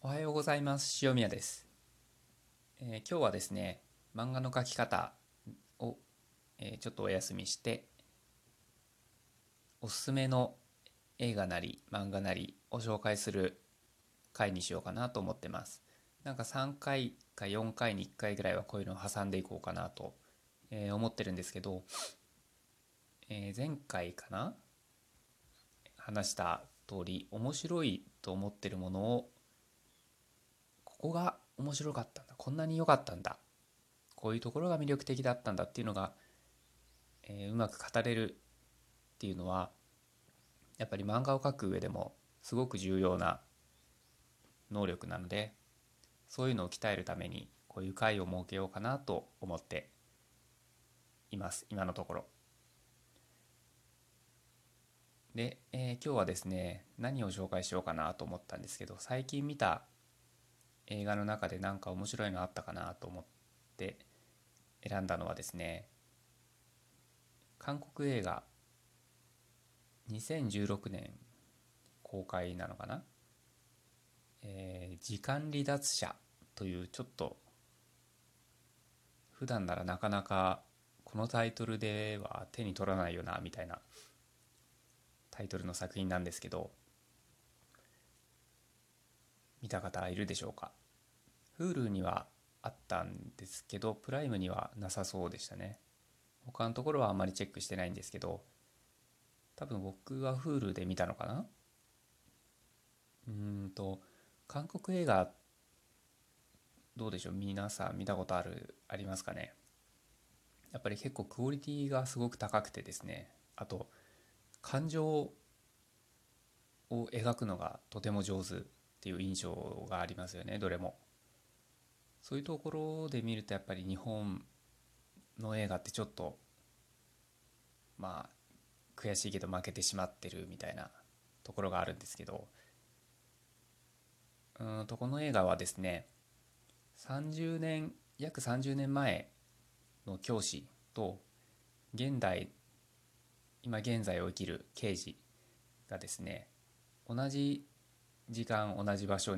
おはようございます。塩宮です、えー、今日はですね漫画の描き方を、えー、ちょっとお休みしておすすめの映画なり漫画なりを紹介する回にしようかなと思ってます。なんか3回か4回に1回ぐらいはこういうのを挟んでいこうかなと、えー、思ってるんですけど、え前回かな？話した通り面白いと思ってるものをここが面白かったんだ。こんなに良かったんだ。こういうところが魅力的だったんだっていうのが、えー、うまく語れるっていうのはやっぱり漫画を描く上でもすごく重要な能力なのでそういうのを鍛えるためにこういう会を設けようかなと思っています。今のところ。で、えー、今日はですね何を紹介しようかなと思ったんですけど最近見た映画の中で何か面白いのあったかなと思って選んだのはですね韓国映画2016年公開なのかな、えー、時間離脱者というちょっと普段ならなかなかこのタイトルでは手に取らないよなみたいなタイトルの作品なんですけど見た方いるでしょうか？Hulu にはあったんですけどプライムにはなさそうでしたね。他のところはあまりチェックしてないんですけど多分僕は Hulu で見たのかな？うんと韓国映画どうでしょう？皆さん見たことあるありますかね？やっぱり結構クオリティがすごく高くてですね。あと感情を描くのがとても上手。っていう印象がありますよねどれも。そういうところで見るとやっぱり日本の映画ってちょっとまあ悔しいけど負けてしまってるみたいなところがあるんですけどうんとこの映画はですね30年約30年前の教師と現代今現在を生きる刑事がですね同じ時間同じ場所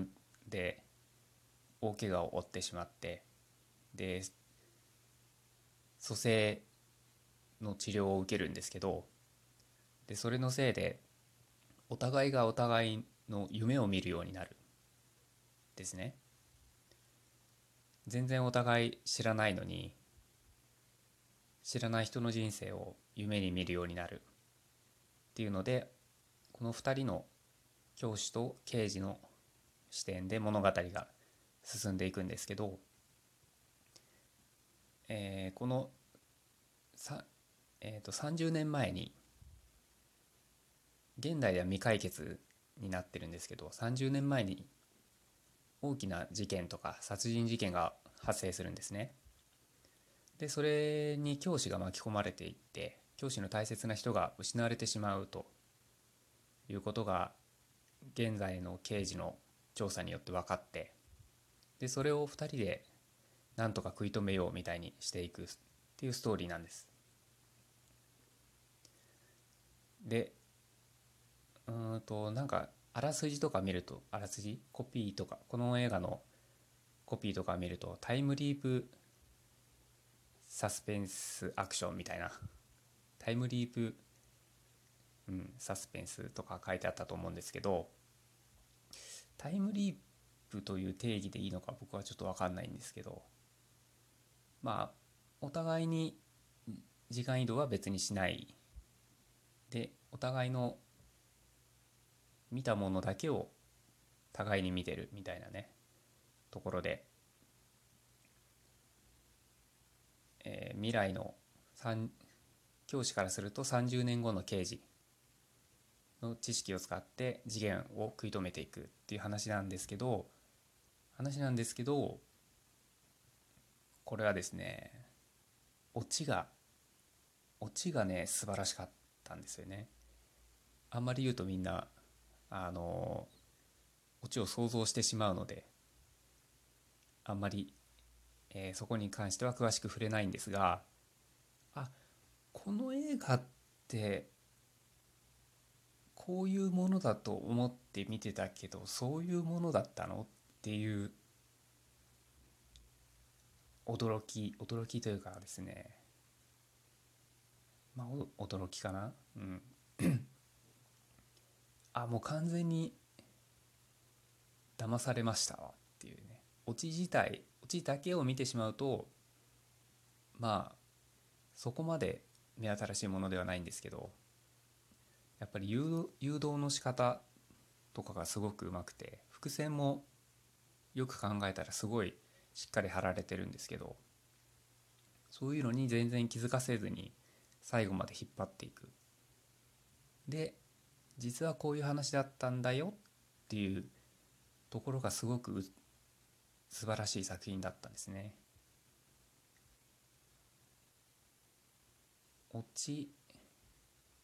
で大怪我を負ってしまってで蘇生の治療を受けるんですけどでそれのせいでお互いがお互いの夢を見るようになるですね。全然お互い知らないのに知らない人の人生を夢に見るようになるっていうのでこの2人の教師と刑事の視点で物語が進んでいくんですけど、えー、このさ、えー、と30年前に現代では未解決になってるんですけど30年前に大きな事件とか殺人事件が発生するんですね。でそれに教師が巻き込まれていって教師の大切な人が失われてしまうということが現在の刑事の調査によって分かってでそれを2人でなんとか食い止めようみたいにしていくっていうストーリーなんです。でうんとなんかあらすじとか見るとあらすじコピーとかこの映画のコピーとか見るとタイムリープサスペンスアクションみたいなタイムリープ、うん、サスペンスとか書いてあったと思うんですけどタイムリープという定義でいいのか僕はちょっと分かんないんですけどまあお互いに時間移動は別にしない。でお互いの見たものだけを互いに見てるみたいなねところで、えー、未来の教師からすると30年後の刑事の知識を使って事件を食い止めていくっていう話なんですけど話なんですけどこれはですねオチがオチがね素晴らしかったんですよね。あんまり言うとみんなあのオチを想像してしまうのであんまり、えー、そこに関しては詳しく触れないんですがあこの映画ってこういうものだと思って見てたけどそういうものだったの？っていう驚き驚きというかですね。まあ驚きかな？うん。あもう完全に騙されましたわっていうね。オチ自体オチだけを見てしまうとまあそこまで目新しいものではないんですけど。やっぱり誘導の仕方とかがすごくうまくて伏線もよく考えたらすごいしっかり貼られてるんですけどそういうのに全然気づかせずに最後まで引っ張っていくで実はこういう話だったんだよっていうところがすごく素晴らしい作品だったんですね。オチ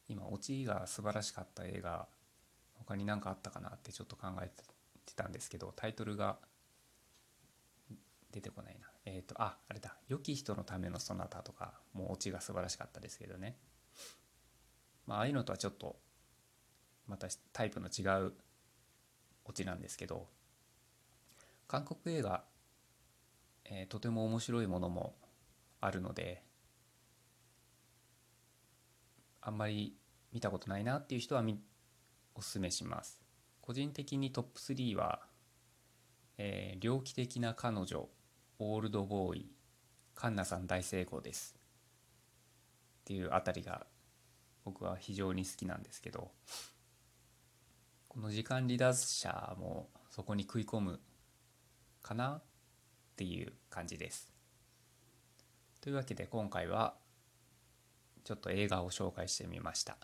今オチが素晴らしかった映画他に何かあったかなってちょっと考えてたんですけどタイトルが出てこないな。えっ、ー、とああれだ「良き人のためのそなた」とかもうオチが素晴らしかったですけどね。まあああいうのとはちょっとまたタイプの違うオチなんですけど韓国映画、えー、とても面白いものもあるのであんまり見たことないなっていう人はおすすめします個人的にトップ3は、えー、猟奇的な彼女オールドボーイカンナさん大成功ですっていうあたりが僕は非常に好きなんですけどこの時間離脱者もそこに食い込むかなっていう感じです。というわけで今回はちょっと映画を紹介してみました。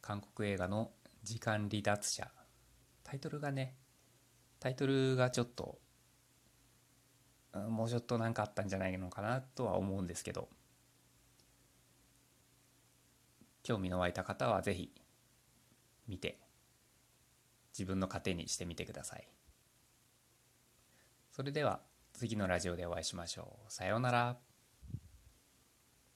韓国映画の「時間離脱者」タイトルがねタイトルがちょっともうちょっと何かあったんじゃないのかなとは思うんですけど。興味の湧いた方は是非見て自分の糧にしてみてください。それでは次のラジオでお会いしましょう。さようなら。